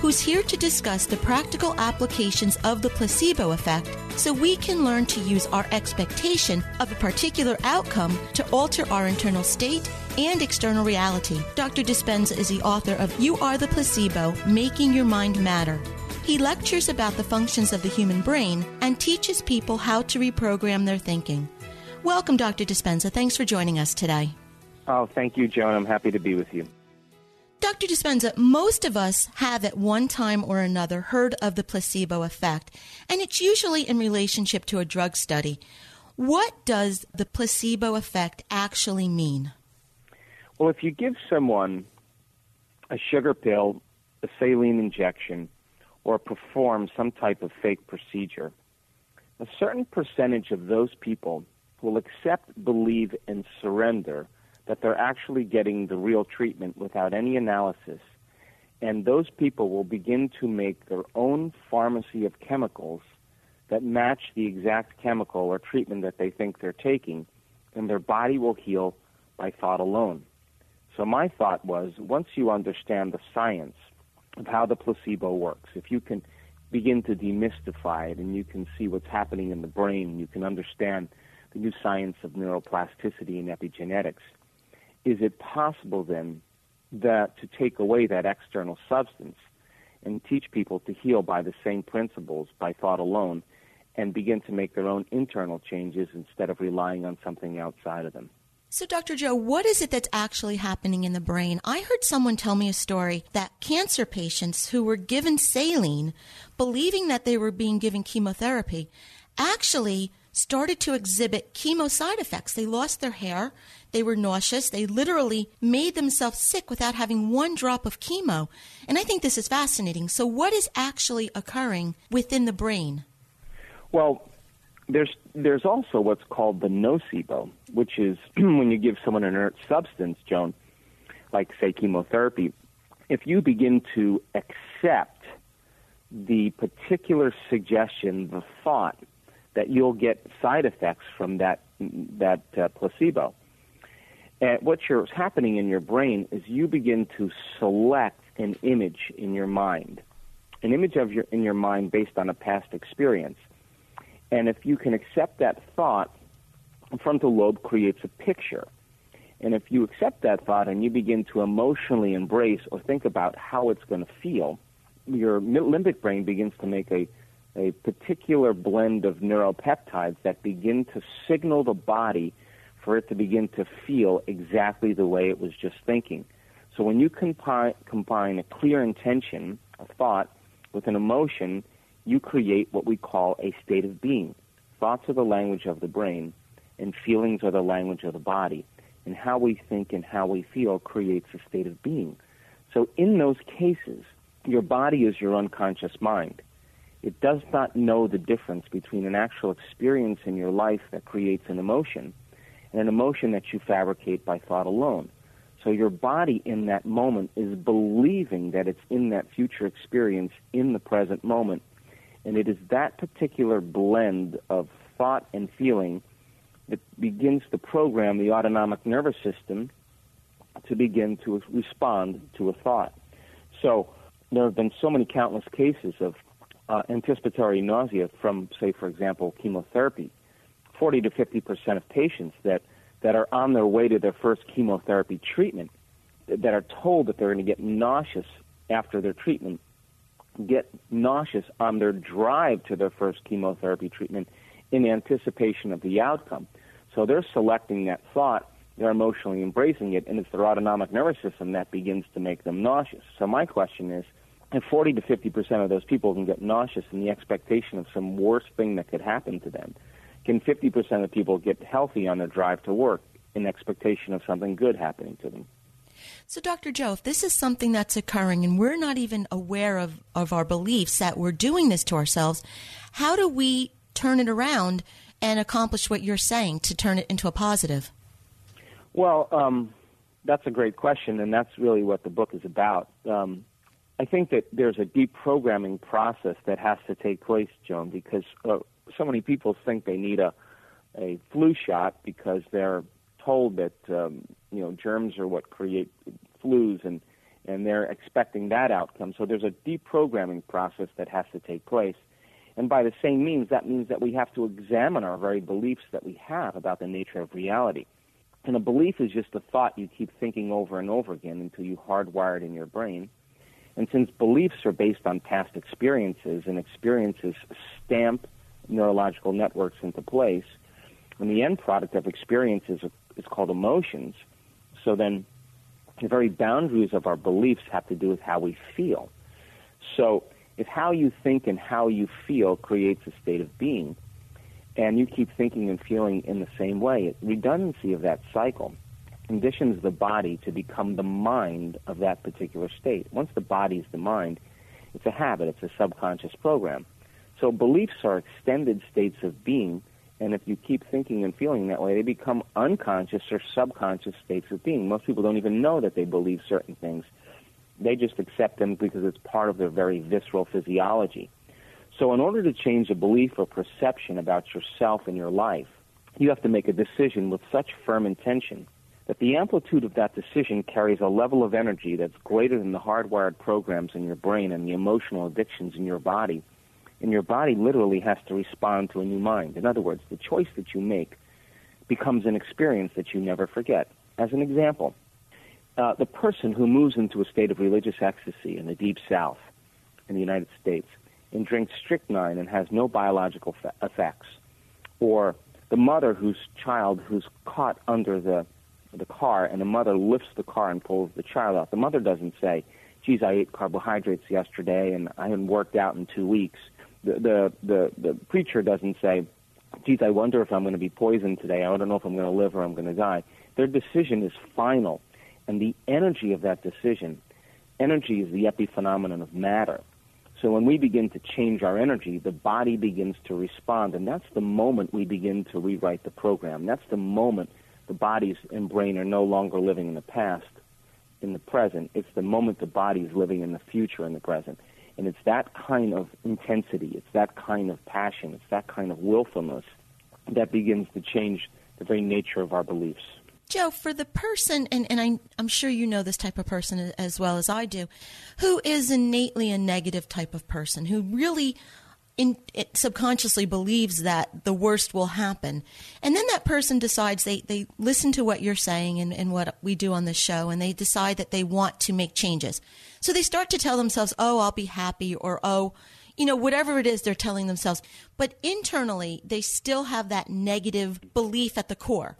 who's here to discuss the practical applications of the placebo effect so we can learn to use our expectation of a particular outcome to alter our internal state and external reality. Dr. Dispenza is the author of You Are the Placebo Making Your Mind Matter. He lectures about the functions of the human brain and teaches people how to reprogram their thinking. Welcome, Dr. Dispenza. Thanks for joining us today. Oh, thank you, Joan. I'm happy to be with you. Dr. Dispenza, most of us have at one time or another heard of the placebo effect, and it's usually in relationship to a drug study. What does the placebo effect actually mean? Well, if you give someone a sugar pill, a saline injection, or perform some type of fake procedure, a certain percentage of those people will accept, believe, and surrender that they're actually getting the real treatment without any analysis. And those people will begin to make their own pharmacy of chemicals that match the exact chemical or treatment that they think they're taking, and their body will heal by thought alone. So, my thought was once you understand the science of how the placebo works, if you can begin to demystify it and you can see what's happening in the brain, you can understand the new science of neuroplasticity and epigenetics, is it possible then that to take away that external substance and teach people to heal by the same principles by thought alone and begin to make their own internal changes instead of relying on something outside of them? So, Dr. Joe, what is it that's actually happening in the brain? I heard someone tell me a story that cancer patients who were given saline, believing that they were being given chemotherapy, actually started to exhibit chemo side effects. They lost their hair, they were nauseous, they literally made themselves sick without having one drop of chemo. And I think this is fascinating. So, what is actually occurring within the brain? Well, there's there's also what's called the nocebo, which is when you give someone an inert substance, Joan, like say chemotherapy. If you begin to accept the particular suggestion, the thought that you'll get side effects from that that uh, placebo. And what's happening in your brain is you begin to select an image in your mind, an image of your in your mind based on a past experience. And if you can accept that thought, the frontal lobe creates a picture. And if you accept that thought and you begin to emotionally embrace or think about how it's going to feel, your limbic brain begins to make a a particular blend of neuropeptides that begin to signal the body for it to begin to feel exactly the way it was just thinking. So when you combine, combine a clear intention, a thought, with an emotion, you create what we call a state of being. Thoughts are the language of the brain, and feelings are the language of the body. And how we think and how we feel creates a state of being. So in those cases, your body is your unconscious mind. It does not know the difference between an actual experience in your life that creates an emotion and an emotion that you fabricate by thought alone. So your body in that moment is believing that it's in that future experience in the present moment. And it is that particular blend of thought and feeling that begins to program the autonomic nervous system to begin to respond to a thought. So there have been so many countless cases of uh, anticipatory nausea from, say, for example, chemotherapy. 40 to 50 percent of patients that, that are on their way to their first chemotherapy treatment that are told that they're going to get nauseous after their treatment get nauseous on their drive to their first chemotherapy treatment in anticipation of the outcome. So they're selecting that thought, they're emotionally embracing it, and it's their autonomic nervous system that begins to make them nauseous. So my question is, if 40 to 50 percent of those people can get nauseous in the expectation of some worse thing that could happen to them, can 50 percent of people get healthy on their drive to work in expectation of something good happening to them? So, Dr. Joe, if this is something that's occurring and we're not even aware of, of our beliefs that we're doing this to ourselves, how do we turn it around and accomplish what you're saying to turn it into a positive? Well, um, that's a great question, and that's really what the book is about. Um, I think that there's a deprogramming process that has to take place, Joan, because uh, so many people think they need a a flu shot because they're told that um, you know germs are what create flus, and and they're expecting that outcome. So there's a deprogramming process that has to take place. And by the same means, that means that we have to examine our very beliefs that we have about the nature of reality. And a belief is just a thought you keep thinking over and over again until you hardwire it in your brain. And since beliefs are based on past experiences and experiences stamp neurological networks into place, and the end product of experiences is called emotions, so then the very boundaries of our beliefs have to do with how we feel. So if how you think and how you feel creates a state of being, and you keep thinking and feeling in the same way, redundancy of that cycle conditions the body to become the mind of that particular state. Once the body is the mind, it's a habit, it's a subconscious program. So beliefs are extended states of being, and if you keep thinking and feeling that way, they become unconscious or subconscious states of being. Most people don't even know that they believe certain things. They just accept them because it's part of their very visceral physiology. So in order to change a belief or perception about yourself and your life, you have to make a decision with such firm intention that the amplitude of that decision carries a level of energy that's greater than the hardwired programs in your brain and the emotional addictions in your body. And your body literally has to respond to a new mind. In other words, the choice that you make becomes an experience that you never forget. As an example, uh, the person who moves into a state of religious ecstasy in the deep south in the United States and drinks strychnine and has no biological fa- effects, or the mother whose child who's caught under the the car and the mother lifts the car and pulls the child out. The mother doesn't say, geez, I ate carbohydrates yesterday and I haven't worked out in two weeks. The, the, the, the preacher doesn't say, geez, I wonder if I'm going to be poisoned today. I don't know if I'm going to live or I'm going to die. Their decision is final. And the energy of that decision, energy is the epiphenomenon of matter. So when we begin to change our energy, the body begins to respond. And that's the moment we begin to rewrite the program. That's the moment the bodies and brain are no longer living in the past, in the present. It's the moment the body is living in the future, in the present. And it's that kind of intensity, it's that kind of passion, it's that kind of willfulness that begins to change the very nature of our beliefs. Joe, for the person, and, and I, I'm sure you know this type of person as well as I do, who is innately a negative type of person, who really in, subconsciously believes that the worst will happen. And then that person decides they, they listen to what you're saying and, and what we do on this show, and they decide that they want to make changes. So they start to tell themselves, oh, I'll be happy, or oh, you know, whatever it is they're telling themselves. But internally, they still have that negative belief at the core.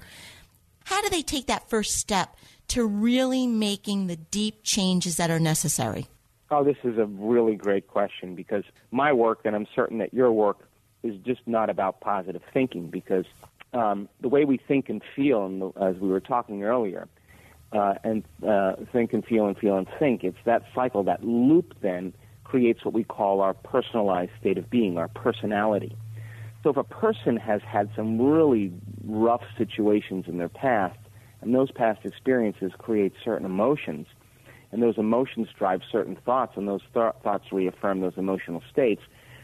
How do they take that first step to really making the deep changes that are necessary? Oh, this is a really great question because my work, and I'm certain that your work, is just not about positive thinking because um, the way we think and feel, and as we were talking earlier, uh, and uh, think and feel and feel and think, it's that cycle, that loop then creates what we call our personalized state of being, our personality. So if a person has had some really rough situations in their past And those past experiences create certain emotions. And those emotions drive certain thoughts, and those th- thoughts reaffirm those emotional states.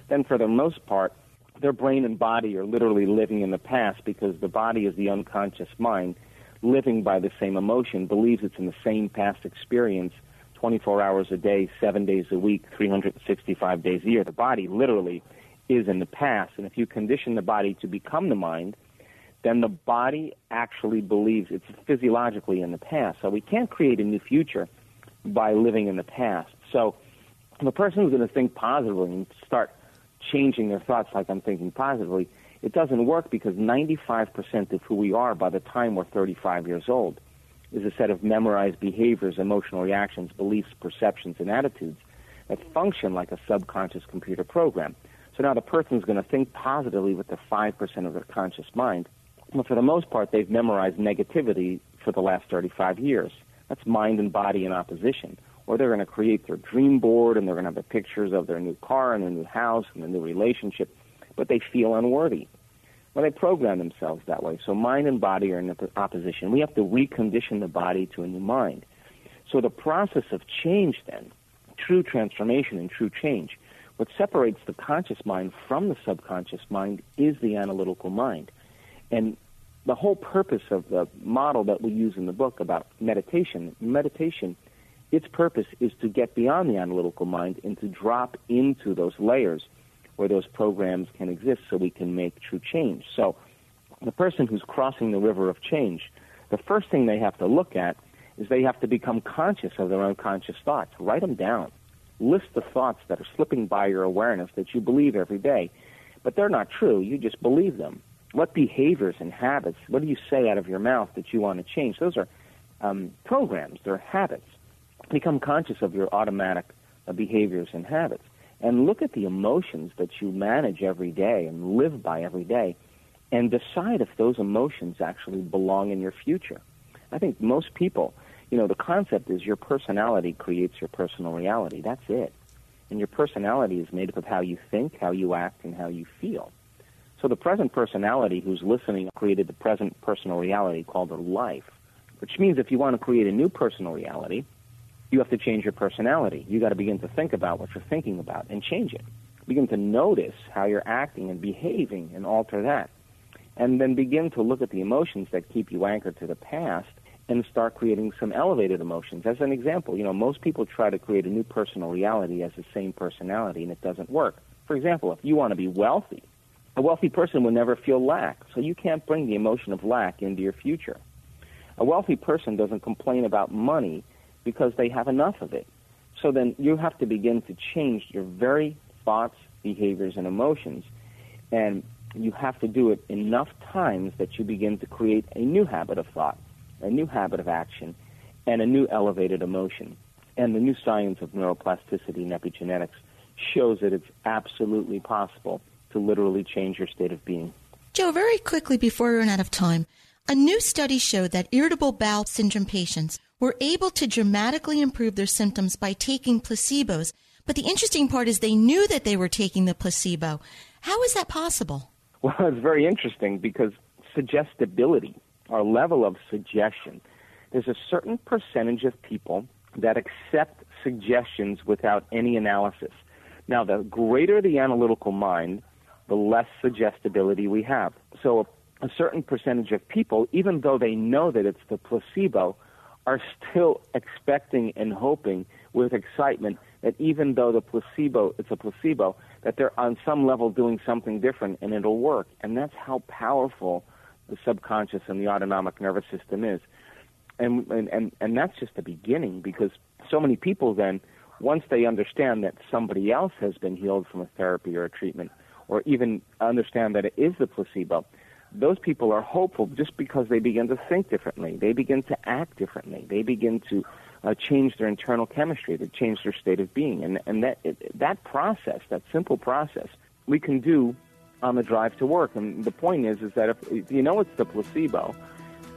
Then, for the most part, their brain and body are literally living in the past because the body is the unconscious mind living by the same emotion, believes it's in the same past experience 24 hours a day, seven days a week, 365 days a year. The body literally is in the past. And if you condition the body to become the mind, then the body actually believes it's physiologically in the past. So we can't create a new future by living in the past. So if a person is going to think positively and start changing their thoughts like I'm thinking positively, it doesn't work because 95% of who we are by the time we're 35 years old is a set of memorized behaviors, emotional reactions, beliefs, perceptions, and attitudes that function like a subconscious computer program. So now the person is going to think positively with the 5% of their conscious mind. But for the most part, they've memorized negativity for the last 35 years. That's mind and body in opposition. Or they're going to create their dream board and they're going to have the pictures of their new car and their new house and their new relationship, but they feel unworthy. Well, they program themselves that way. So mind and body are in opposition. We have to recondition the body to a new mind. So the process of change then, true transformation and true change, what separates the conscious mind from the subconscious mind is the analytical mind. And the whole purpose of the model that we use in the book about meditation, meditation, its purpose is to get beyond the analytical mind and to drop into those layers where those programs can exist so we can make true change. So the person who's crossing the river of change, the first thing they have to look at is they have to become conscious of their unconscious thoughts. Write them down. List the thoughts that are slipping by your awareness that you believe every day, but they're not true. You just believe them. What behaviors and habits, what do you say out of your mouth that you want to change? Those are um, programs, they're habits. Become conscious of your automatic uh, behaviors and habits and look at the emotions that you manage every day and live by every day and decide if those emotions actually belong in your future. I think most people, you know, the concept is your personality creates your personal reality. That's it. And your personality is made up of how you think, how you act, and how you feel. So the present personality who's listening created the present personal reality called a life, which means if you want to create a new personal reality, you have to change your personality. You got to begin to think about what you're thinking about and change it. Begin to notice how you're acting and behaving and alter that. And then begin to look at the emotions that keep you anchored to the past and start creating some elevated emotions. As an example, you know, most people try to create a new personal reality as the same personality and it doesn't work. For example, if you want to be wealthy, a wealthy person will never feel lack, so you can't bring the emotion of lack into your future. A wealthy person doesn't complain about money because they have enough of it. So then you have to begin to change your very thoughts, behaviors, and emotions. And you have to do it enough times that you begin to create a new habit of thought, a new habit of action, and a new elevated emotion. And the new science of neuroplasticity and epigenetics shows that it's absolutely possible to literally change your state of being. Joe, very quickly before we run out of time, a new study showed that irritable bowel syndrome patients were able to dramatically improve their symptoms by taking placebos. But the interesting part is they knew that they were taking the placebo. How is that possible? Well, it's very interesting because suggestibility, our level of suggestion, there's a certain percentage of people that accept suggestions without any analysis. Now, the greater the analytical mind, the less suggestibility we have. So, a, certain percentage of people, even though they know that it's the placebo, are still expecting and hoping with excitement that even though the placebo it's a placebo that they're on some level doing something different and it'll work and that's how powerful the subconscious and the autonomic nervous system is and and and, and that's just the beginning because so many people then once they understand that somebody else has been healed from a therapy or a treatment or even understand that it is the placebo those people are hopeful just because they begin to think differently. They begin to act differently. They begin to uh, change their internal chemistry. They change their state of being. And, and that, it, that process, that simple process, we can do on the drive to work. And the point is, is that if, you know it's the placebo,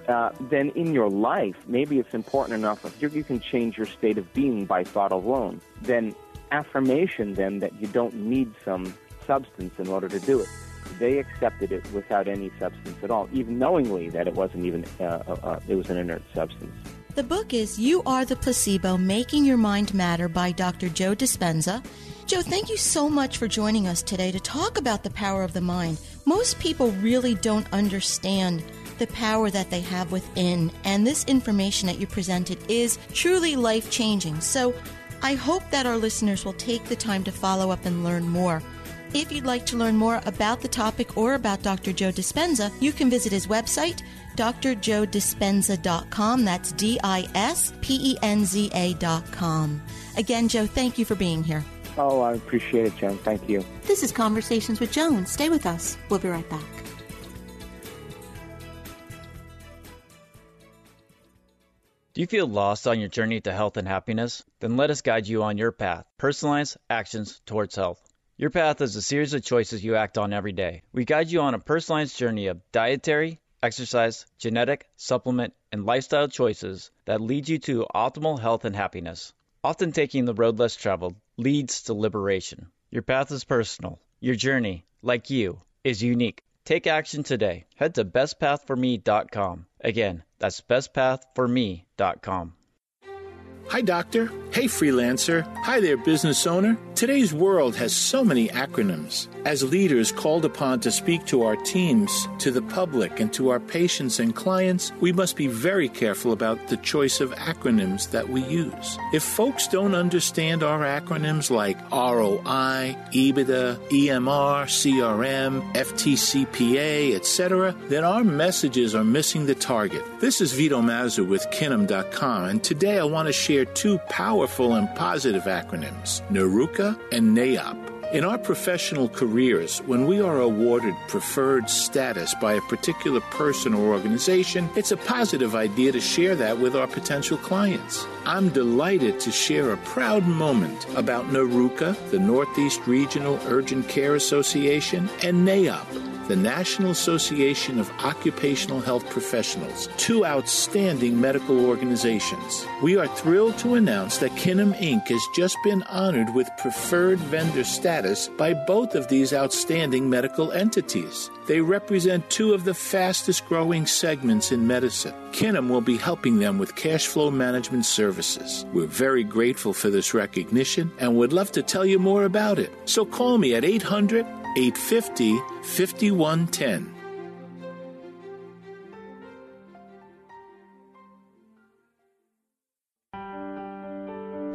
uh, then in your life, maybe it's important enough if you can change your state of being by thought alone. Then affirmation, then, that you don't need some substance in order to do it they accepted it without any substance at all, even knowingly that it wasn't even uh, uh, uh, it was an inert substance. The book is You Are the Placebo Making Your Mind Matter by Dr. Joe Dispenza. Joe, thank you so much for joining us today to talk about the power of the mind. Most people really don't understand the power that they have within, and this information that you presented is truly life changing. So I hope that our listeners will take the time to follow up and learn more. If you'd like to learn more about the topic or about Dr. Joe Dispenza, you can visit his website, drjoedispenza.com. That's D I S P E N Z A.com. Again, Joe, thank you for being here. Oh, I appreciate it, Joan. Thank you. This is Conversations with Joan. Stay with us. We'll be right back. Do you feel lost on your journey to health and happiness? Then let us guide you on your path. Personalized actions towards health. Your path is a series of choices you act on every day. We guide you on a personalized journey of dietary, exercise, genetic, supplement, and lifestyle choices that lead you to optimal health and happiness. Often taking the road less traveled leads to liberation. Your path is personal. Your journey, like you, is unique. Take action today. Head to bestpathforme.com. Again, that's bestpathforme.com. Hi, doctor. Hey, freelancer. Hi there, business owner. Today's world has so many acronyms. As leaders called upon to speak to our teams, to the public, and to our patients and clients, we must be very careful about the choice of acronyms that we use. If folks don't understand our acronyms like ROI, EBITDA, EMR, CRM, FTCPA, etc., then our messages are missing the target. This is Vito Mazur with Kinim.com, and today I want to share two powerful and positive acronyms NARUCA and NAIOP. In our professional careers, when we are awarded preferred status by a particular person or organization, it's a positive idea to share that with our potential clients. I'm delighted to share a proud moment about NARUCA, the Northeast Regional Urgent Care Association, and NAIOP the National Association of Occupational Health Professionals, two outstanding medical organizations. We are thrilled to announce that Kinim Inc. has just been honored with preferred vendor status by both of these outstanding medical entities. They represent two of the fastest growing segments in medicine. Kinim will be helping them with cash flow management services. We're very grateful for this recognition and would love to tell you more about it. So call me at 800 850 5110.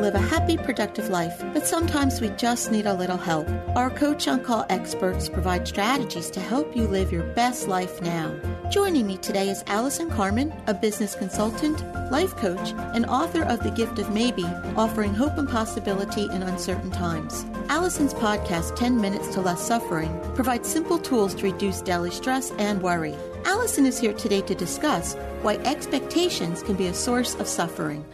Live a happy, productive life, but sometimes we just need a little help. Our Coach on Call experts provide strategies to help you live your best life now. Joining me today is Allison Carmen, a business consultant, life coach, and author of The Gift of Maybe, offering hope and possibility in uncertain times. Allison's podcast, 10 Minutes to Less Suffering, provides simple tools to reduce daily stress and worry. Allison is here today to discuss why expectations can be a source of suffering.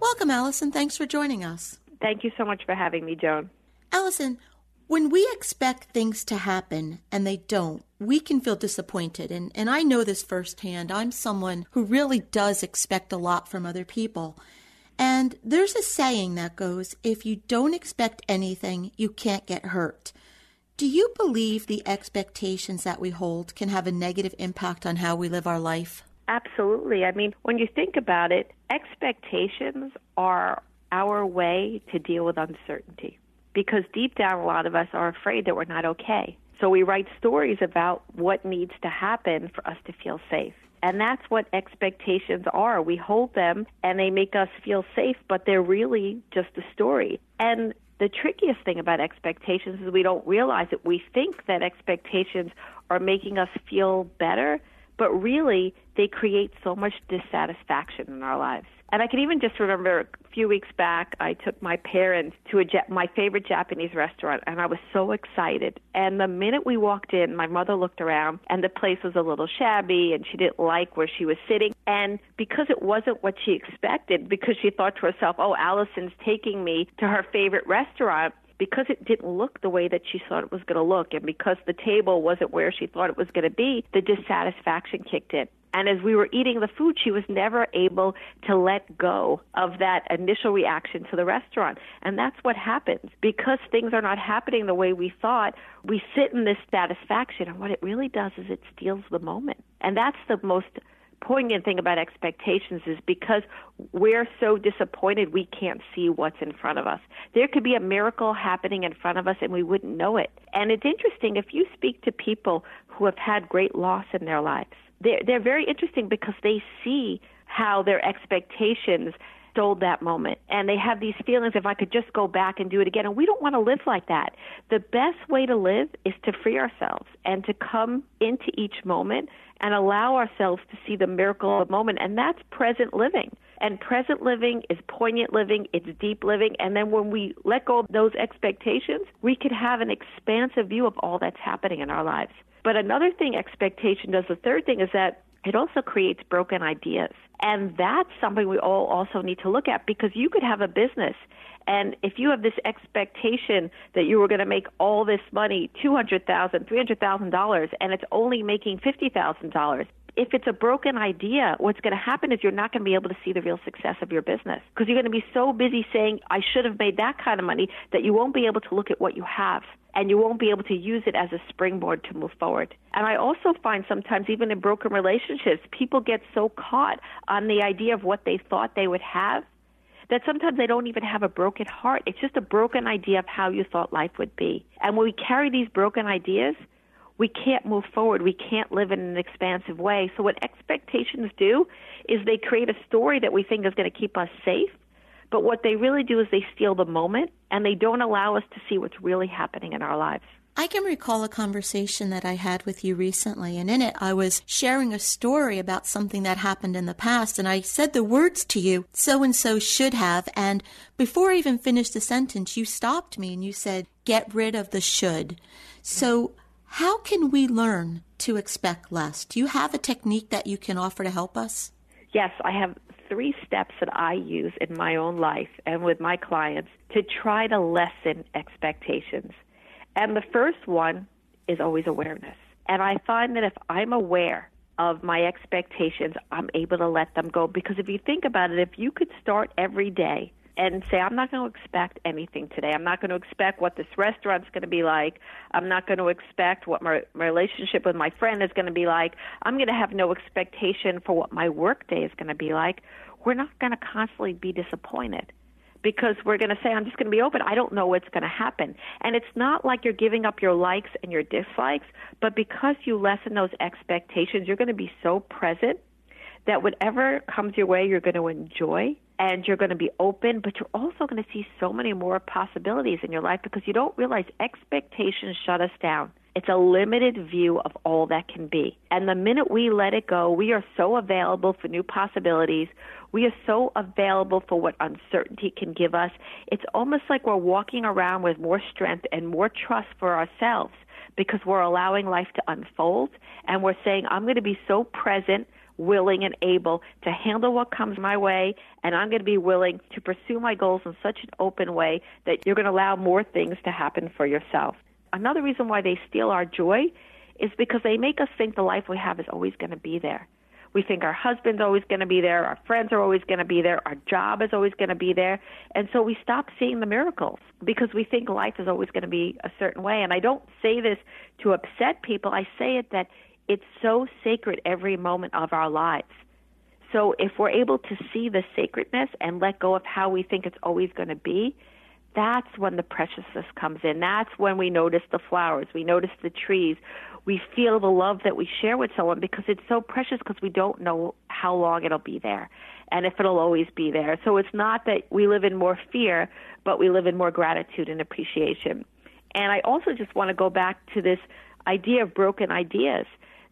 Welcome, Allison. Thanks for joining us. Thank you so much for having me, Joan. Allison, when we expect things to happen and they don't, we can feel disappointed. And, and I know this firsthand. I'm someone who really does expect a lot from other people. And there's a saying that goes if you don't expect anything, you can't get hurt. Do you believe the expectations that we hold can have a negative impact on how we live our life? Absolutely. I mean, when you think about it, expectations are our way to deal with uncertainty because deep down, a lot of us are afraid that we're not okay. So we write stories about what needs to happen for us to feel safe. And that's what expectations are. We hold them and they make us feel safe, but they're really just a story. And the trickiest thing about expectations is we don't realize it. We think that expectations are making us feel better, but really they create so much dissatisfaction in our lives. And I can even just remember a few weeks back, I took my parents to a my favorite Japanese restaurant, and I was so excited. And the minute we walked in, my mother looked around, and the place was a little shabby, and she didn't like where she was sitting. And because it wasn't what she expected, because she thought to herself, "Oh, Allison's taking me to her favorite restaurant," because it didn't look the way that she thought it was going to look, and because the table wasn't where she thought it was going to be, the dissatisfaction kicked in. And as we were eating the food, she was never able to let go of that initial reaction to the restaurant. And that's what happens. Because things are not happening the way we thought, we sit in this satisfaction. And what it really does is it steals the moment. And that's the most poignant thing about expectations is because we're so disappointed we can't see what's in front of us. There could be a miracle happening in front of us and we wouldn't know it. And it's interesting if you speak to people who have had great loss in their lives they're, they're very interesting because they see how their expectations stole that moment. And they have these feelings if I could just go back and do it again. And we don't want to live like that. The best way to live is to free ourselves and to come into each moment and allow ourselves to see the miracle of the moment. And that's present living. And present living is poignant living, it's deep living. And then when we let go of those expectations, we could have an expansive view of all that's happening in our lives. But another thing expectation does, the third thing is that it also creates broken ideas. And that's something we all also need to look at because you could have a business and if you have this expectation that you were going to make all this money, two hundred thousand, three hundred thousand dollars, and it's only making fifty thousand dollars, if it's a broken idea, what's going to happen is you're not going to be able to see the real success of your business because you're going to be so busy saying, I should have made that kind of money that you won't be able to look at what you have and you won't be able to use it as a springboard to move forward. And I also find sometimes, even in broken relationships, people get so caught on the idea of what they thought they would have that sometimes they don't even have a broken heart. It's just a broken idea of how you thought life would be. And when we carry these broken ideas, we can't move forward. We can't live in an expansive way. So, what expectations do is they create a story that we think is going to keep us safe. But what they really do is they steal the moment and they don't allow us to see what's really happening in our lives. I can recall a conversation that I had with you recently, and in it I was sharing a story about something that happened in the past, and I said the words to you, so and so should have, and before I even finished the sentence, you stopped me and you said, get rid of the should. So, how can we learn to expect less? Do you have a technique that you can offer to help us? Yes, I have three steps that I use in my own life and with my clients to try to lessen expectations. And the first one is always awareness. And I find that if I'm aware of my expectations, I'm able to let them go. Because if you think about it, if you could start every day and say, I'm not going to expect anything today. I'm not going to expect what this restaurant's going to be like. I'm not going to expect what my, my relationship with my friend is going to be like. I'm going to have no expectation for what my work day is going to be like. We're not going to constantly be disappointed because we're going to say, I'm just going to be open. I don't know what's going to happen. And it's not like you're giving up your likes and your dislikes, but because you lessen those expectations, you're going to be so present that whatever comes your way, you're going to enjoy and you're going to be open, but you're also going to see so many more possibilities in your life because you don't realize expectations shut us down. It's a limited view of all that can be. And the minute we let it go, we are so available for new possibilities. We are so available for what uncertainty can give us. It's almost like we're walking around with more strength and more trust for ourselves because we're allowing life to unfold and we're saying, I'm going to be so present, willing, and able to handle what comes my way, and I'm going to be willing to pursue my goals in such an open way that you're going to allow more things to happen for yourself. Another reason why they steal our joy is because they make us think the life we have is always going to be there. We think our husband's always going to be there, our friends are always going to be there, our job is always going to be there. And so we stop seeing the miracles because we think life is always going to be a certain way. And I don't say this to upset people, I say it that it's so sacred every moment of our lives. So if we're able to see the sacredness and let go of how we think it's always going to be, that's when the preciousness comes in. That's when we notice the flowers, we notice the trees, we feel the love that we share with someone because it's so precious because we don't know how long it'll be there and if it'll always be there. So it's not that we live in more fear, but we live in more gratitude and appreciation. And I also just want to go back to this idea of broken ideas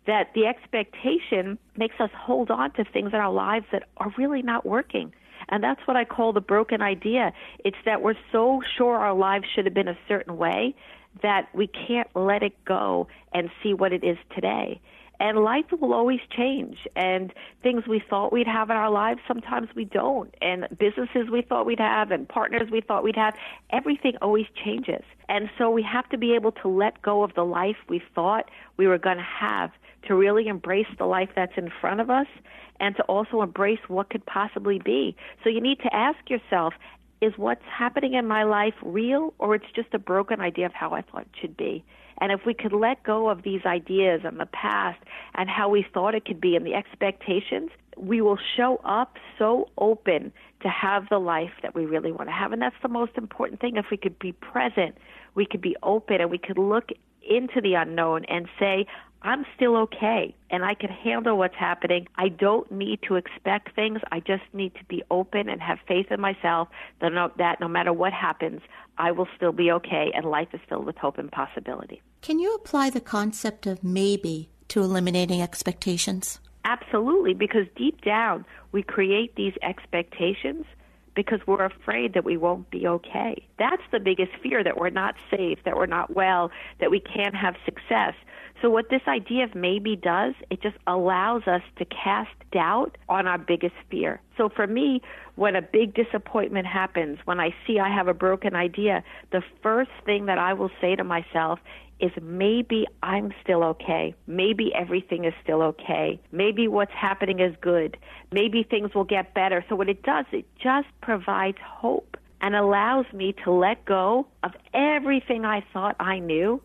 that the expectation makes us hold on to things in our lives that are really not working And that's what I call the broken idea. It's that we're so sure our lives should have been a certain way that we can't let it go and see what it is today. And life will always change. And things we thought we'd have in our lives, sometimes we don't. And businesses we thought we'd have and partners we thought we'd have, everything always changes. And so we have to be able to let go of the life we thought we were going to have to really embrace the life that's in front of us and to also embrace what could possibly be. So you need to ask yourself, is what's happening in my life real or it's just a broken idea of how I thought it should be? And if we could let go of these ideas and the past and how we thought it could be and the expectations, we will show up so open to have the life that we really want to have. And that's the most important thing. If we could be present, we could be open and we could look into the unknown and say, I'm still okay and I can handle what's happening. I don't need to expect things. I just need to be open and have faith in myself that no, that no matter what happens, I will still be okay and life is filled with hope and possibility. Can you apply the concept of maybe to eliminating expectations? Absolutely, because deep down we create these expectations because we're afraid that we won't be okay. That's the biggest fear that we're not safe, that we're not well, that we can't have success. So what this idea of maybe does, it just allows us to cast doubt on our biggest fear. So for me, when a big disappointment happens, when I see I have a broken idea, the first thing that I will say to myself is maybe I'm still okay. Maybe everything is still okay. Maybe what's happening is good. Maybe things will get better. So what it does, it just provides hope and allows me to let go of everything I thought I knew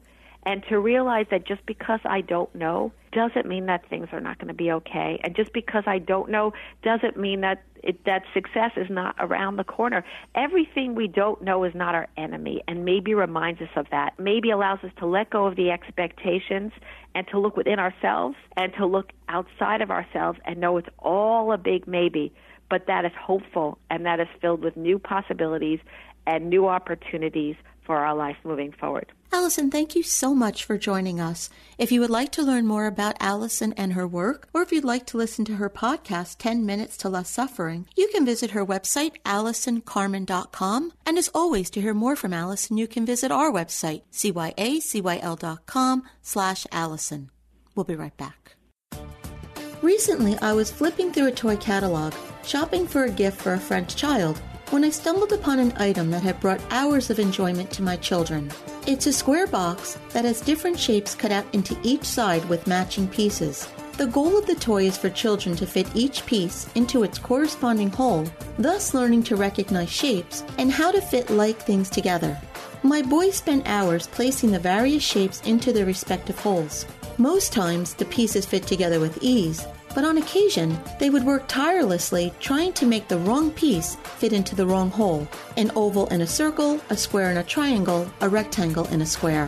and to realize that just because I don't know doesn't mean that things are not going to be okay. And just because I don't know doesn't mean that it, that success is not around the corner. Everything we don't know is not our enemy, and maybe reminds us of that. Maybe allows us to let go of the expectations and to look within ourselves and to look outside of ourselves and know it's all a big maybe, but that is hopeful and that is filled with new possibilities and new opportunities for our life moving forward. Allison, thank you so much for joining us. If you would like to learn more about Allison and her work, or if you'd like to listen to her podcast, 10 Minutes to Less Suffering, you can visit her website, AllisonCarmen.com. And as always, to hear more from Allison, you can visit our website, cyacyl.com slash Allison. We'll be right back. Recently, I was flipping through a toy catalog, shopping for a gift for a French child, when I stumbled upon an item that had brought hours of enjoyment to my children. It's a square box that has different shapes cut out into each side with matching pieces. The goal of the toy is for children to fit each piece into its corresponding hole, thus learning to recognize shapes and how to fit like things together. My boys spent hours placing the various shapes into their respective holes. Most times, the pieces fit together with ease, but on occasion, they would work tirelessly trying to make the wrong piece fit into the wrong hole an oval in a circle, a square in a triangle, a rectangle in a square.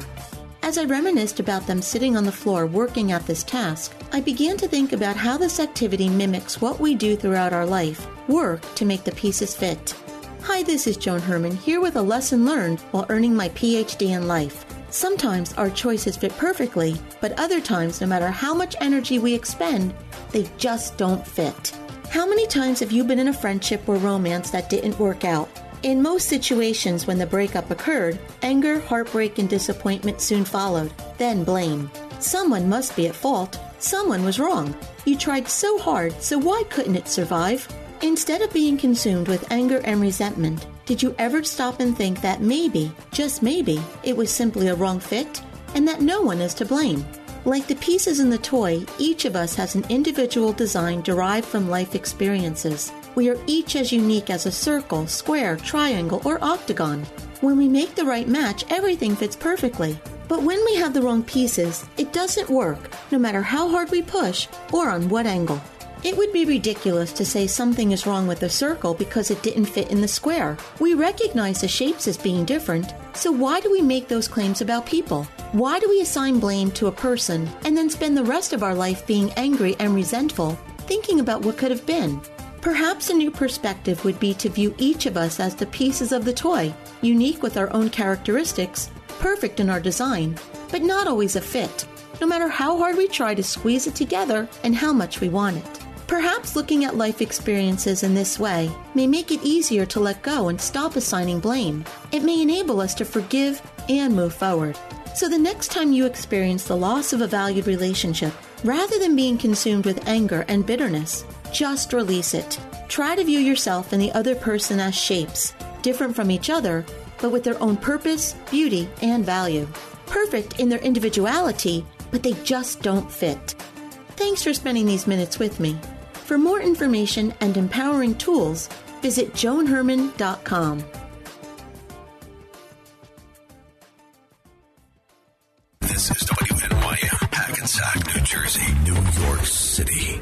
As I reminisced about them sitting on the floor working at this task, I began to think about how this activity mimics what we do throughout our life work to make the pieces fit. Hi, this is Joan Herman here with a lesson learned while earning my PhD in life. Sometimes our choices fit perfectly, but other times, no matter how much energy we expend, they just don't fit. How many times have you been in a friendship or romance that didn't work out? In most situations, when the breakup occurred, anger, heartbreak, and disappointment soon followed, then blame. Someone must be at fault. Someone was wrong. You tried so hard, so why couldn't it survive? Instead of being consumed with anger and resentment, did you ever stop and think that maybe, just maybe, it was simply a wrong fit and that no one is to blame? Like the pieces in the toy, each of us has an individual design derived from life experiences. We are each as unique as a circle, square, triangle, or octagon. When we make the right match, everything fits perfectly. But when we have the wrong pieces, it doesn't work, no matter how hard we push or on what angle. It would be ridiculous to say something is wrong with a circle because it didn't fit in the square. We recognize the shapes as being different, so why do we make those claims about people? Why do we assign blame to a person and then spend the rest of our life being angry and resentful, thinking about what could have been? Perhaps a new perspective would be to view each of us as the pieces of the toy, unique with our own characteristics, perfect in our design, but not always a fit, no matter how hard we try to squeeze it together and how much we want it. Perhaps looking at life experiences in this way may make it easier to let go and stop assigning blame. It may enable us to forgive and move forward. So the next time you experience the loss of a valued relationship, rather than being consumed with anger and bitterness, just release it. Try to view yourself and the other person as shapes, different from each other, but with their own purpose, beauty, and value. Perfect in their individuality, but they just don't fit. Thanks for spending these minutes with me. For more information and empowering tools, visit joanherman.com. This is WNYM, Hackensack, New Jersey, New York City.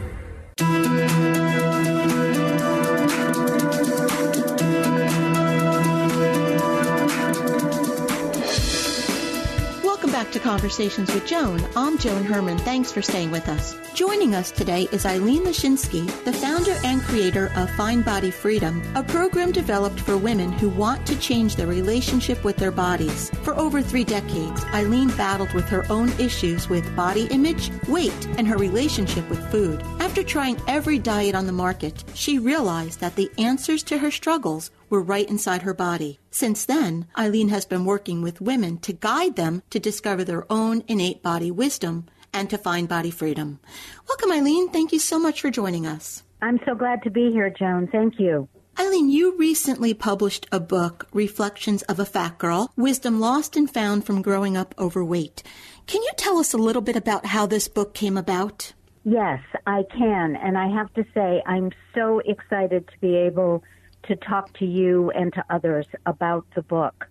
Back to Conversations with Joan. I'm Joan Herman. Thanks for staying with us. Joining us today is Eileen Lashinsky, the founder and creator of Find Body Freedom, a program developed for women who want to change their relationship with their bodies. For over three decades, Eileen battled with her own issues with body image, weight, and her relationship with food. After trying every diet on the market, she realized that the answers to her struggles were right inside her body. Since then, Eileen has been working with women to guide them to discover their own innate body wisdom and to find body freedom. Welcome, Eileen. Thank you so much for joining us. I'm so glad to be here, Joan. Thank you. Eileen, you recently published a book, Reflections of a Fat Girl Wisdom Lost and Found from Growing Up Overweight. Can you tell us a little bit about how this book came about? Yes, I can. And I have to say, I'm so excited to be able to talk to you and to others about the book.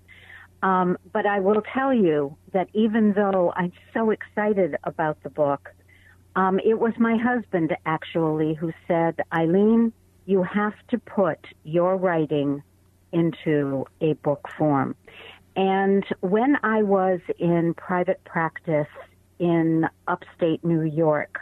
Um, but I will tell you that even though I'm so excited about the book, um, it was my husband actually who said, Eileen, you have to put your writing into a book form. And when I was in private practice in upstate New York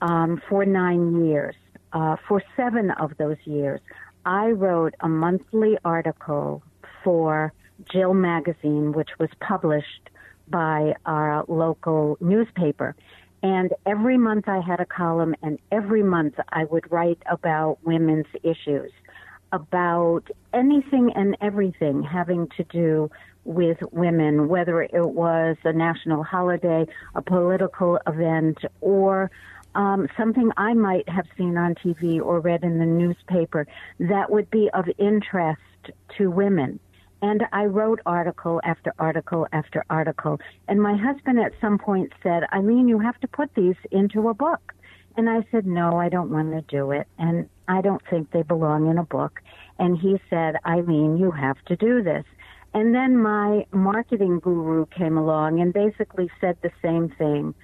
um, for nine years, uh, for seven of those years, I wrote a monthly article for Jill Magazine, which was published by our local newspaper. And every month I had a column, and every month I would write about women's issues, about anything and everything having to do with women, whether it was a national holiday, a political event, or um, something I might have seen on TV or read in the newspaper that would be of interest to women. And I wrote article after article after article. And my husband at some point said, Eileen, you have to put these into a book. And I said, no, I don't want to do it. And I don't think they belong in a book. And he said, Eileen, you have to do this. And then my marketing guru came along and basically said the same thing.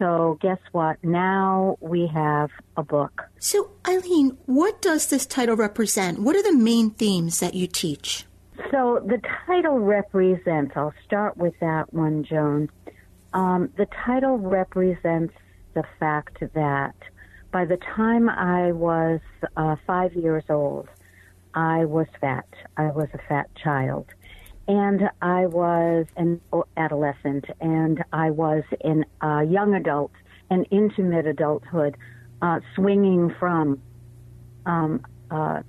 So guess what? Now we have a book. So, Eileen, what does this title represent? What are the main themes that you teach? So the title represents, I'll start with that one, Joan. Um, the title represents the fact that by the time I was uh, five years old, I was fat. I was a fat child and I was an adolescent, and I was in a young adult and into mid adulthood, uh, swinging from um, uh,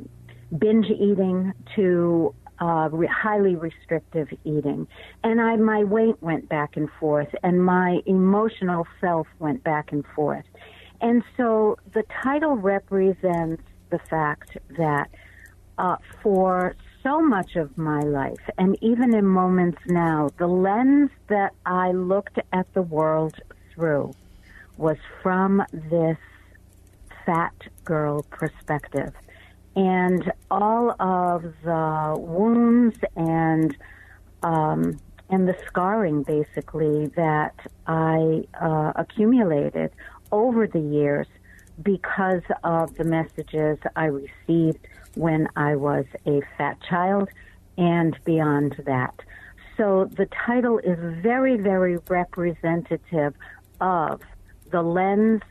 binge eating to uh, re- highly restrictive eating, and I my weight went back and forth, and my emotional self went back and forth, and so the title represents the fact that uh, for so much of my life, and even in moments now, the lens that I looked at the world through was from this fat girl perspective. And all of the wounds and um, and the scarring, basically, that I uh, accumulated over the years because of the messages I received when I was a fat child and beyond that. So the title is very, very representative of the lens,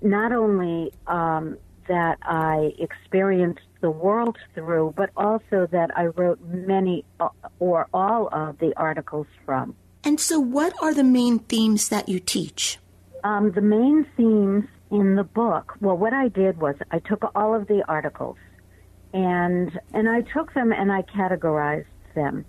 not only um, that I experienced the world through, but also that I wrote many uh, or all of the articles from. And so, what are the main themes that you teach? Um, the main themes in the book, well, what I did was I took all of the articles and and I took them and I categorized them.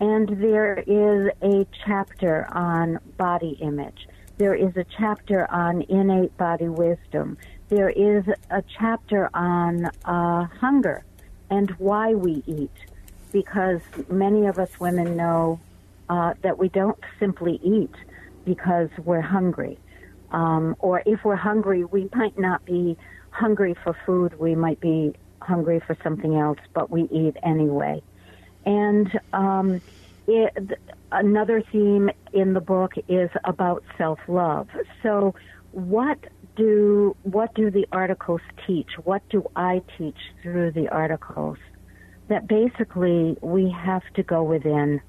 And there is a chapter on body image. There is a chapter on innate body wisdom. There is a chapter on uh, hunger and why we eat, because many of us women know uh, that we don't simply eat because we're hungry. Um, or if we're hungry, we might not be hungry for food. We might be hungry for something else, but we eat anyway. And um, it, another theme in the book is about self-love. So, what do what do the articles teach? What do I teach through the articles? That basically we have to go within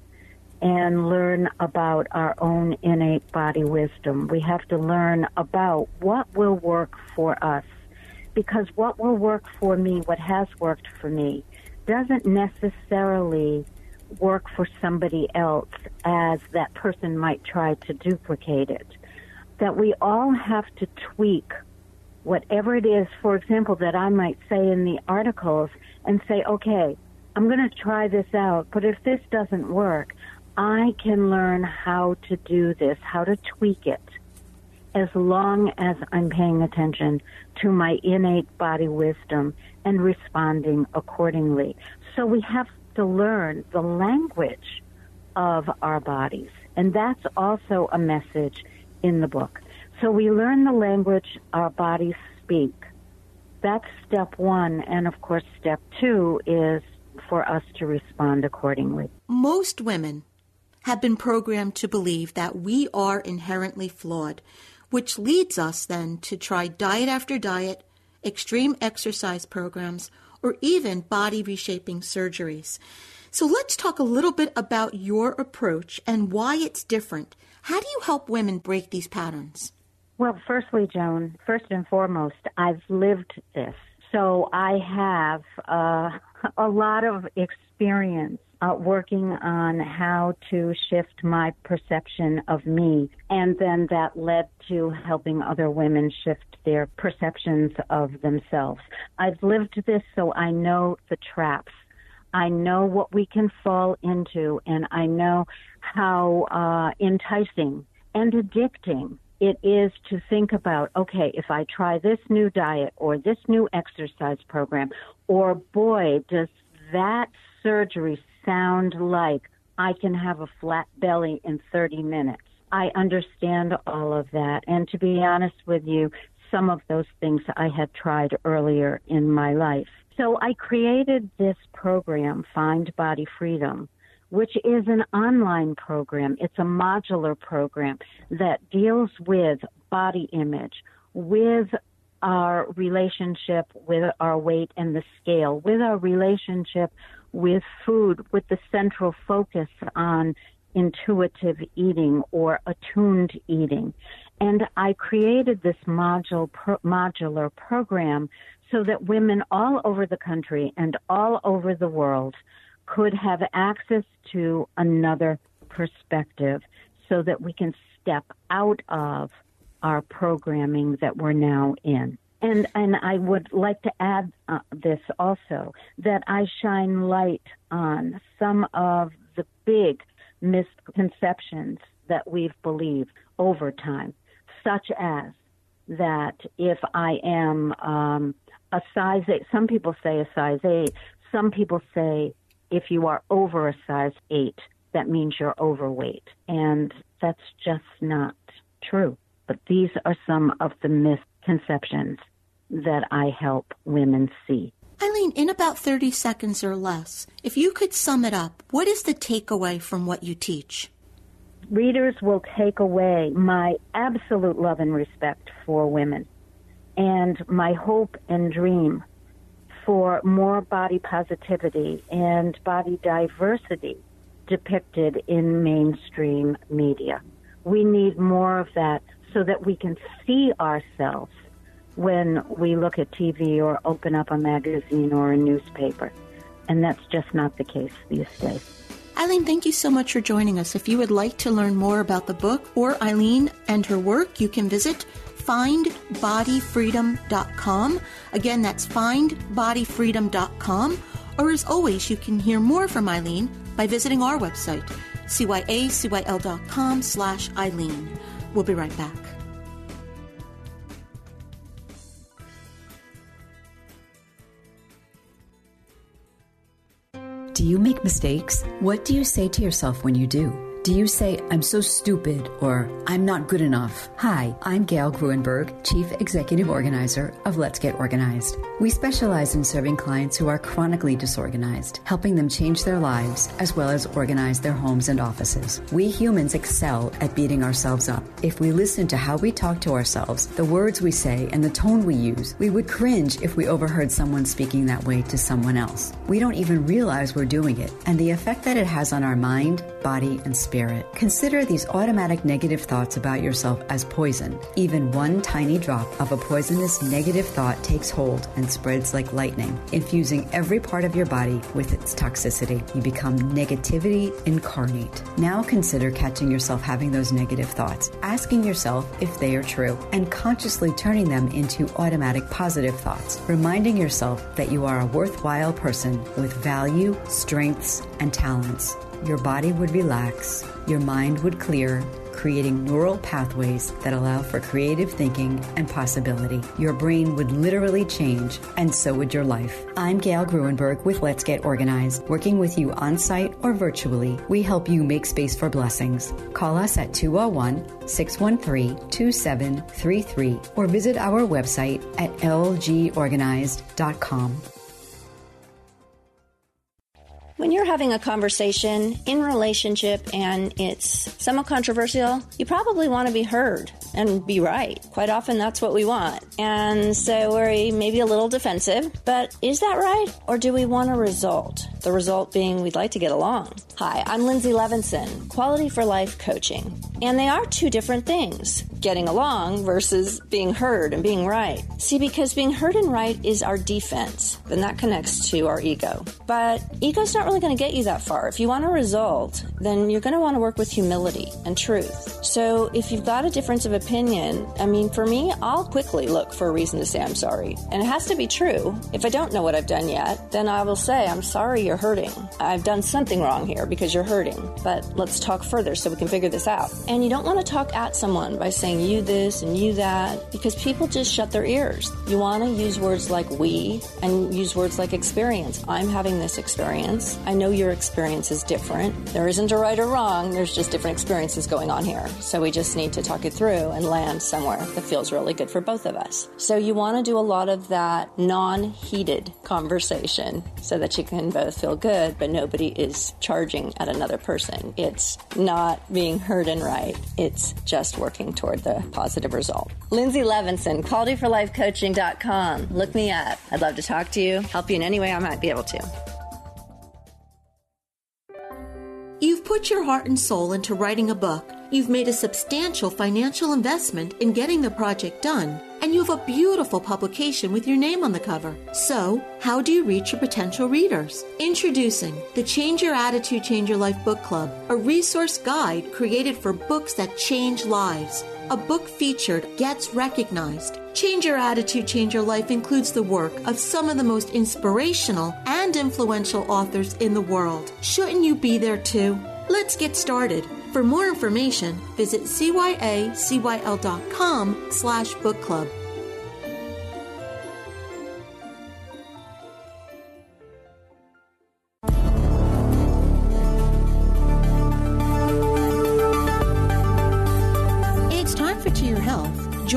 and learn about our own innate body wisdom. We have to learn about what will work for us. Because what will work for me, what has worked for me, doesn't necessarily work for somebody else as that person might try to duplicate it. That we all have to tweak whatever it is, for example, that I might say in the articles and say, okay, I'm going to try this out, but if this doesn't work, I can learn how to do this, how to tweak it, as long as I'm paying attention to my innate body wisdom and responding accordingly. So we have to learn the language of our bodies. And that's also a message in the book. So we learn the language our bodies speak. That's step one. And of course, step two is for us to respond accordingly. Most women have been programmed to believe that we are inherently flawed, which leads us then to try diet after diet, extreme exercise programs, or even body reshaping surgeries. So let's talk a little bit about your approach and why it's different. How do you help women break these patterns? Well, firstly, Joan, first and foremost, I've lived this. So I have uh, a lot of experience uh, working on how to shift my perception of me. And then that led to helping other women shift their perceptions of themselves. I've lived this, so I know the traps. I know what we can fall into, and I know how uh, enticing and addicting it is to think about okay, if I try this new diet or this new exercise program, or boy, does that surgery sound like I can have a flat belly in 30 minutes. I understand all of that. And to be honest with you, some of those things I had tried earlier in my life. So I created this program, Find Body Freedom, which is an online program. It's a modular program that deals with body image, with our relationship with our weight and the scale, with our relationship with food, with the central focus on intuitive eating or attuned eating. And I created this module, pro, modular program so that women all over the country and all over the world could have access to another perspective so that we can step out of our programming that we're now in. And and I would like to add uh, this also that I shine light on some of the big misconceptions that we've believed over time, such as that if I am um, a size eight, some people say a size eight, some people say if you are over a size eight, that means you're overweight. And that's just not true. But these are some of the misconceptions that I help women see. Eileen, in about 30 seconds or less, if you could sum it up, what is the takeaway from what you teach? Readers will take away my absolute love and respect for women and my hope and dream for more body positivity and body diversity depicted in mainstream media. We need more of that so that we can see ourselves when we look at TV or open up a magazine or a newspaper. And that's just not the case these days. Eileen, thank you so much for joining us. If you would like to learn more about the book or Eileen and her work, you can visit findbodyfreedom.com. Again, that's findbodyfreedom.com. Or as always, you can hear more from Eileen by visiting our website, cyacyl.com slash Eileen. We'll be right back. Do you make mistakes? What do you say to yourself when you do? Do you say, I'm so stupid or I'm not good enough? Hi, I'm Gail Gruenberg, Chief Executive Organizer of Let's Get Organized. We specialize in serving clients who are chronically disorganized, helping them change their lives as well as organize their homes and offices. We humans excel at beating ourselves up. If we listen to how we talk to ourselves, the words we say, and the tone we use, we would cringe if we overheard someone speaking that way to someone else. We don't even realize we're doing it, and the effect that it has on our mind, body, and spirit. Consider these automatic negative thoughts about yourself as poison. Even one tiny drop of a poisonous negative thought takes hold and spreads like lightning, infusing every part of your body with its toxicity. You become negativity incarnate. Now consider catching yourself having those negative thoughts, asking yourself if they are true, and consciously turning them into automatic positive thoughts, reminding yourself that you are a worthwhile person with value, strengths, and talents your body would relax, your mind would clear, creating neural pathways that allow for creative thinking and possibility. Your brain would literally change, and so would your life. I'm Gail Gruenberg with Let's Get Organized. Working with you on site or virtually, we help you make space for blessings. Call us at 201 613 2733 or visit our website at lgorganized.com. When you're having a conversation in relationship and it's somewhat controversial, you probably want to be heard and be right. Quite often that's what we want. And so we're maybe a little defensive, but is that right? Or do we want a result? The result being we'd like to get along. Hi, I'm Lindsay Levinson, Quality for Life Coaching. And they are two different things getting along versus being heard and being right. See, because being heard and right is our defense, then that connects to our ego. But ego's not really going to get you that far. If you want a result, then you're going to want to work with humility and truth. So if you've got a difference of opinion, I mean, for me, I'll quickly look for a reason to say I'm sorry. And it has to be true. If I don't know what I've done yet, then I will say, I'm sorry you're hurting. I've done something wrong here because you're hurting. But let's talk further so we can figure this out. And you don't want to talk at someone by saying you this and you that because people just shut their ears. You want to use words like we and use words like experience. I'm having this experience. I know your experience is different. There isn't a right or wrong, there's just different experiences going on here. So we just need to talk it through and land somewhere that feels really good for both of us. So you want to do a lot of that non heated conversation so that you can both feel good, but nobody is charging at another person. It's not being heard and right, it's just working toward the positive result. Lindsay Levinson, qualityforlifecoaching.com. Look me up. I'd love to talk to you, help you in any way I might be able to. You've put your heart and soul into writing a book. You've made a substantial financial investment in getting the project done, and you have a beautiful publication with your name on the cover. So, how do you reach your potential readers? Introducing the Change Your Attitude, Change Your Life Book Club, a resource guide created for books that change lives. A book featured gets recognized. Change Your Attitude, Change Your Life includes the work of some of the most inspirational and influential authors in the world. Shouldn't you be there too? Let's get started. For more information, visit cyacyl.com slash book club.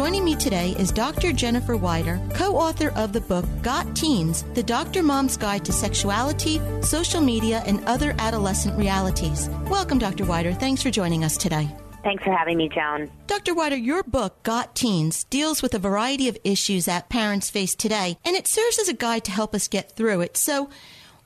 Joining me today is Dr. Jennifer Wider, co author of the book Got Teens The Dr. Mom's Guide to Sexuality, Social Media, and Other Adolescent Realities. Welcome, Dr. Wider. Thanks for joining us today. Thanks for having me, Joan. Dr. Wider, your book, Got Teens, deals with a variety of issues that parents face today, and it serves as a guide to help us get through it. So,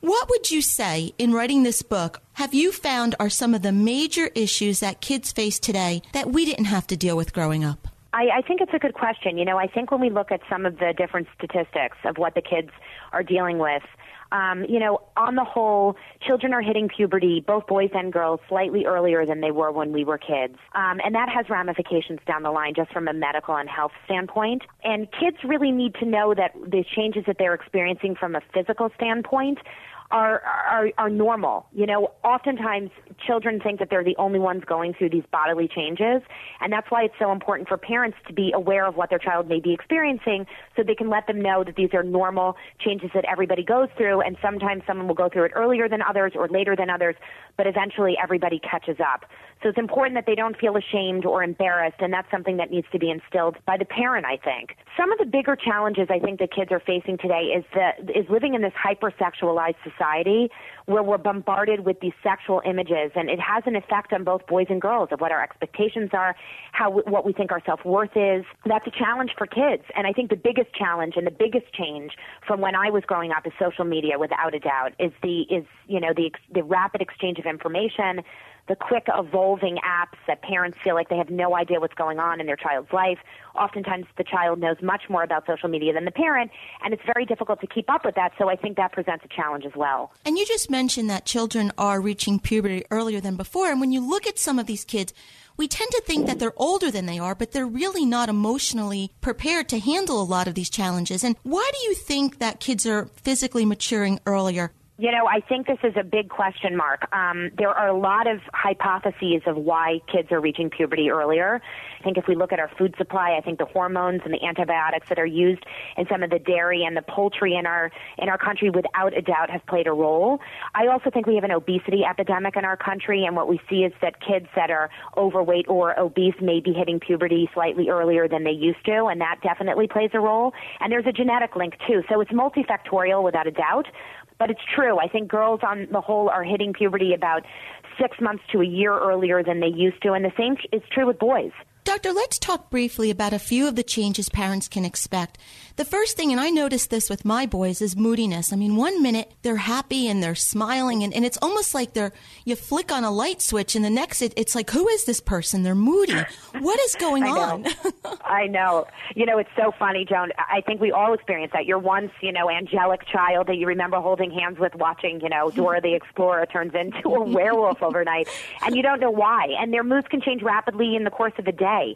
what would you say in writing this book have you found are some of the major issues that kids face today that we didn't have to deal with growing up? I, I think it's a good question. You know, I think when we look at some of the different statistics of what the kids are dealing with, um, you know, on the whole, children are hitting puberty, both boys and girls, slightly earlier than they were when we were kids. Um, and that has ramifications down the line just from a medical and health standpoint. And kids really need to know that the changes that they're experiencing from a physical standpoint are, are are normal. You know, oftentimes children think that they're the only ones going through these bodily changes, and that's why it's so important for parents to be aware of what their child may be experiencing so they can let them know that these are normal changes that everybody goes through and sometimes someone will go through it earlier than others or later than others, but eventually everybody catches up. So it's important that they don't feel ashamed or embarrassed, and that's something that needs to be instilled by the parent, I think. Some of the bigger challenges I think that kids are facing today is the is living in this hypersexualized society where we're bombarded with these sexual images, and it has an effect on both boys and girls of what our expectations are, how what we think our self worth is. That's a challenge for kids, and I think the biggest challenge and the biggest change from when I was growing up is social media, without a doubt, is the is you know the the rapid exchange of information the quick evolving apps that parents feel like they have no idea what's going on in their child's life. Oftentimes, the child knows much more about social media than the parent, and it's very difficult to keep up with that. So I think that presents a challenge as well. And you just mentioned that children are reaching puberty earlier than before. And when you look at some of these kids, we tend to think that they're older than they are, but they're really not emotionally prepared to handle a lot of these challenges. And why do you think that kids are physically maturing earlier? You know, I think this is a big question mark. Um, there are a lot of hypotheses of why kids are reaching puberty earlier. I think if we look at our food supply, I think the hormones and the antibiotics that are used in some of the dairy and the poultry in our in our country, without a doubt, have played a role. I also think we have an obesity epidemic in our country, and what we see is that kids that are overweight or obese may be hitting puberty slightly earlier than they used to, and that definitely plays a role. And there's a genetic link too, so it's multifactorial without a doubt. But it's true. I think girls on the whole are hitting puberty about six months to a year earlier than they used to, and the same is true with boys. Doctor, let's talk briefly about a few of the changes parents can expect. The first thing, and I noticed this with my boys, is moodiness. I mean, one minute they're happy and they're smiling, and, and it's almost like they're you flick on a light switch, and the next it, it's like, who is this person? They're moody. What is going I on? I know. You know, it's so funny, Joan. I think we all experience that. Your once, you know, angelic child that you remember holding hands with, watching, you know, Dora the Explorer turns into a werewolf overnight, and you don't know why. And their moods can change rapidly in the course of a day.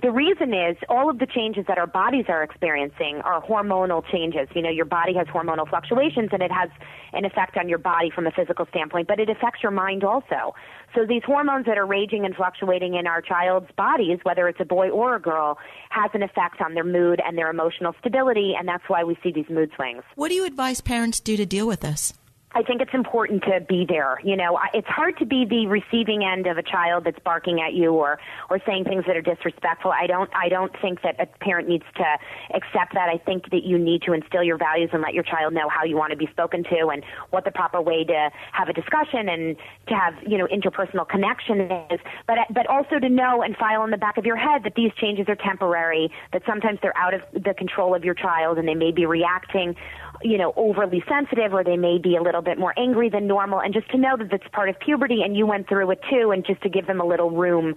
The reason is all of the changes that our bodies are experiencing are hormonal changes. You know, your body has hormonal fluctuations and it has an effect on your body from a physical standpoint, but it affects your mind also. So these hormones that are raging and fluctuating in our child's bodies, whether it's a boy or a girl, has an effect on their mood and their emotional stability, and that's why we see these mood swings. What do you advise parents do to deal with this? I think it's important to be there. You know, it's hard to be the receiving end of a child that's barking at you or or saying things that are disrespectful. I don't I don't think that a parent needs to accept that. I think that you need to instill your values and let your child know how you want to be spoken to and what the proper way to have a discussion and to have, you know, interpersonal connection is. But but also to know and file in the back of your head that these changes are temporary, that sometimes they're out of the control of your child and they may be reacting you know, overly sensitive or they may be a little bit more angry than normal. And just to know that it's part of puberty and you went through it too and just to give them a little room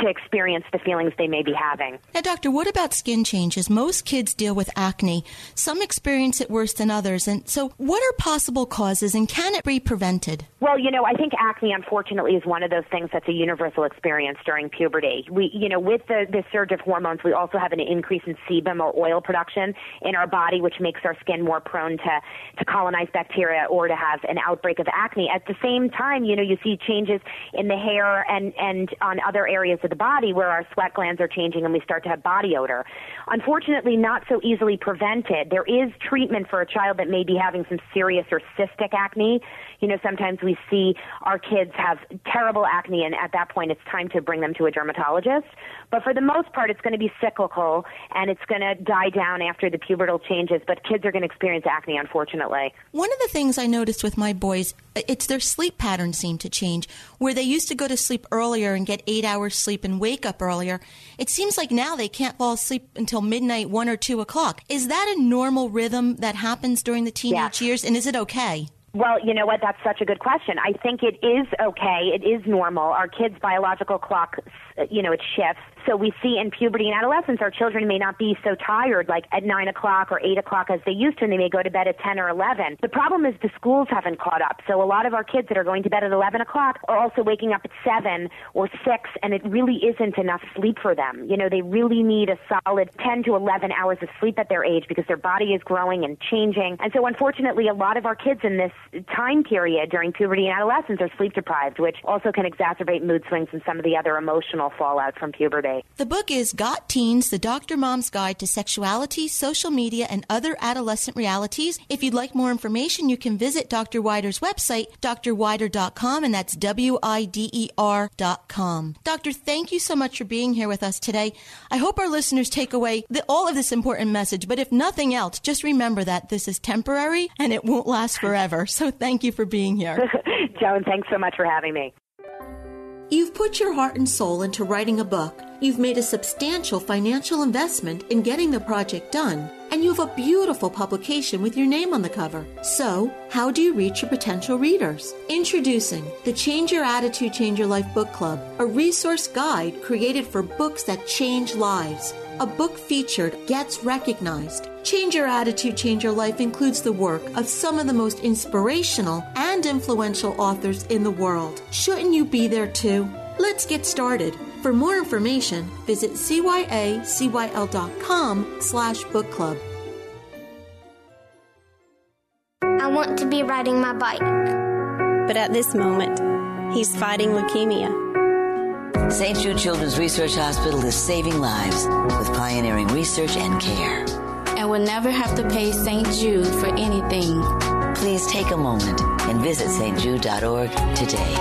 to experience the feelings they may be having. Now, doctor, what about skin changes? Most kids deal with acne. Some experience it worse than others. And so, what are possible causes and can it be prevented? Well, you know, I think acne, unfortunately, is one of those things that's a universal experience during puberty. We, you know, with the, the surge of hormones, we also have an increase in sebum or oil production in our body, which makes our skin more prone to, to colonize bacteria or to have an outbreak of acne. At the same time, you know, you see changes in the hair and, and on other areas of the body where our sweat glands are changing and we start to have body odor. Unfortunately, not so easily prevented. There is treatment for a child that may be having some serious or cystic acne. You know, sometimes we see our kids have terrible acne, and at that point, it's time to bring them to a dermatologist. But for the most part, it's going to be cyclical and it's going to die down after the pubertal changes. But kids are going to experience acne, unfortunately. One of the things I noticed with my boys, it's their sleep patterns seem to change. Where they used to go to sleep earlier and get eight hours sleep and wake up earlier, it seems like now they can't fall asleep until midnight, one or two o'clock. Is that a normal rhythm that happens during the teenage years, and is it okay? Well, you know what? That's such a good question. I think it is okay. It is normal. Our kids' biological clock, you know, it shifts. So we see in puberty and adolescence, our children may not be so tired like at 9 o'clock or 8 o'clock as they used to, and they may go to bed at 10 or 11. The problem is the schools haven't caught up. So a lot of our kids that are going to bed at 11 o'clock are also waking up at 7 or 6, and it really isn't enough sleep for them. You know, they really need a solid 10 to 11 hours of sleep at their age because their body is growing and changing. And so, unfortunately, a lot of our kids in this time period during puberty and adolescence are sleep deprived, which also can exacerbate mood swings and some of the other emotional fallout from puberty. The book is Got Teens, The Dr. Mom's Guide to Sexuality, Social Media, and Other Adolescent Realities. If you'd like more information, you can visit Dr. Wider's website, drwider.com, and that's W I D E R.com. Doctor, thank you so much for being here with us today. I hope our listeners take away the, all of this important message, but if nothing else, just remember that this is temporary and it won't last forever. So thank you for being here. Joan, thanks so much for having me. You've put your heart and soul into writing a book. You've made a substantial financial investment in getting the project done, and you have a beautiful publication with your name on the cover. So, how do you reach your potential readers? Introducing the Change Your Attitude, Change Your Life Book Club, a resource guide created for books that change lives. A book featured gets recognized. Change Your Attitude, Change Your Life includes the work of some of the most inspirational and influential authors in the world. Shouldn't you be there too? Let's get started. For more information, visit cyacyl.com slash book club. I want to be riding my bike. But at this moment, he's fighting leukemia. St. Jude Children's Research Hospital is saving lives with pioneering research and care. And will never have to pay St. Jude for anything. Please take a moment and visit stjude.org today.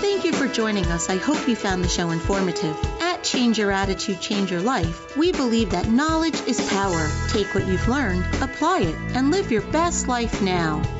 Thank you for joining us. I hope you found the show informative. Change Your Attitude, Change Your Life, we believe that knowledge is power. Take what you've learned, apply it, and live your best life now.